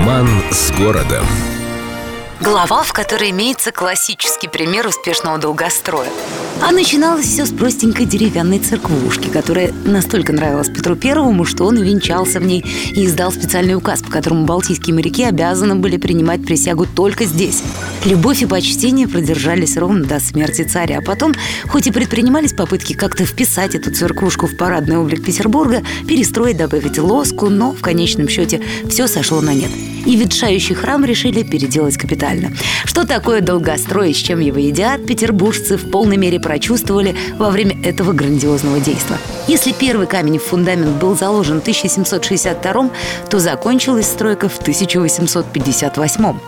Роман с городом. Глава, в которой имеется классический пример успешного долгостроя. А начиналось все с простенькой деревянной церквушки, которая настолько нравилась Петру Первому, что он венчался в ней и издал специальный указ, по которому балтийские моряки обязаны были принимать присягу только здесь. Любовь и почтение продержались ровно до смерти царя. А потом, хоть и предпринимались попытки как-то вписать эту церквушку в парадный облик Петербурга, перестроить, добавить лоску, но в конечном счете все сошло на нет и ветшающий храм решили переделать капитально. Что такое долгострой и с чем его едят, петербуржцы в полной мере прочувствовали во время этого грандиозного действа. Если первый камень в фундамент был заложен в 1762 то закончилась стройка в 1858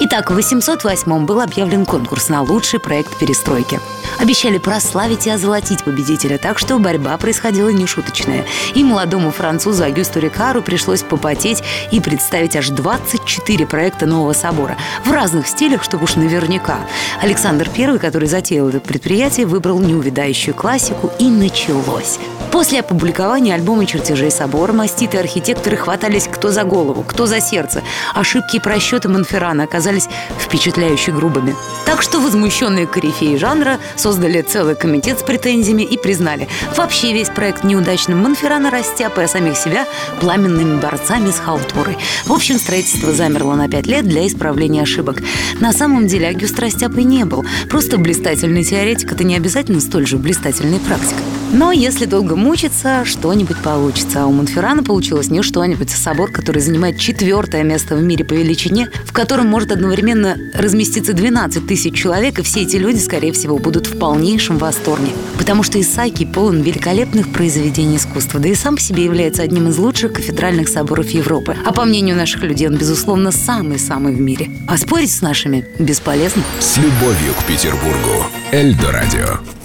Итак, в 808 был объявлен конкурс на лучший проект перестройки. Обещали прославить и озолотить победителя, так что борьба происходила нешуточная. И молодому французу Агюсту Рикару пришлось попотеть и представить аж 24 проекта нового собора в разных стилях, чтобы уж наверняка. Александр I, который затеял это предприятие, выбрал неувидающую классику и началось. После опубликования альбома чертежей собора маститы архитекторы хватались кто за голову, кто за сердце. Ошибки и просчеты Монферрана оказались впечатляюще грубыми. Так что возмущенные корифеи жанра создали целый комитет с претензиями и признали, вообще весь проект неудачным Монферрана растяпая самих себя пламенными борцами с халтурой. В общем, строительство замерло на пять лет для исправления ошибок. На самом деле Агюст Растяпой не был. Просто блистательный теоретик – это не обязательно столь же блистательный практик. Но если долго мучиться, что-нибудь получится. А у Монферрана получилось не что-нибудь, собор, который занимает четвертое место в мире по величине, в котором может одновременно разместиться 12 тысяч человек, и все эти люди, скорее всего, будут в полнейшем восторге. Потому что Исаакий полон великолепных произведений искусства, да и сам по себе является одним из лучших кафедральных соборов Европы. А по мнению наших людей, он, безусловно, самый-самый в мире. А спорить с нашими бесполезно. С любовью к Петербургу. Эльдо радио.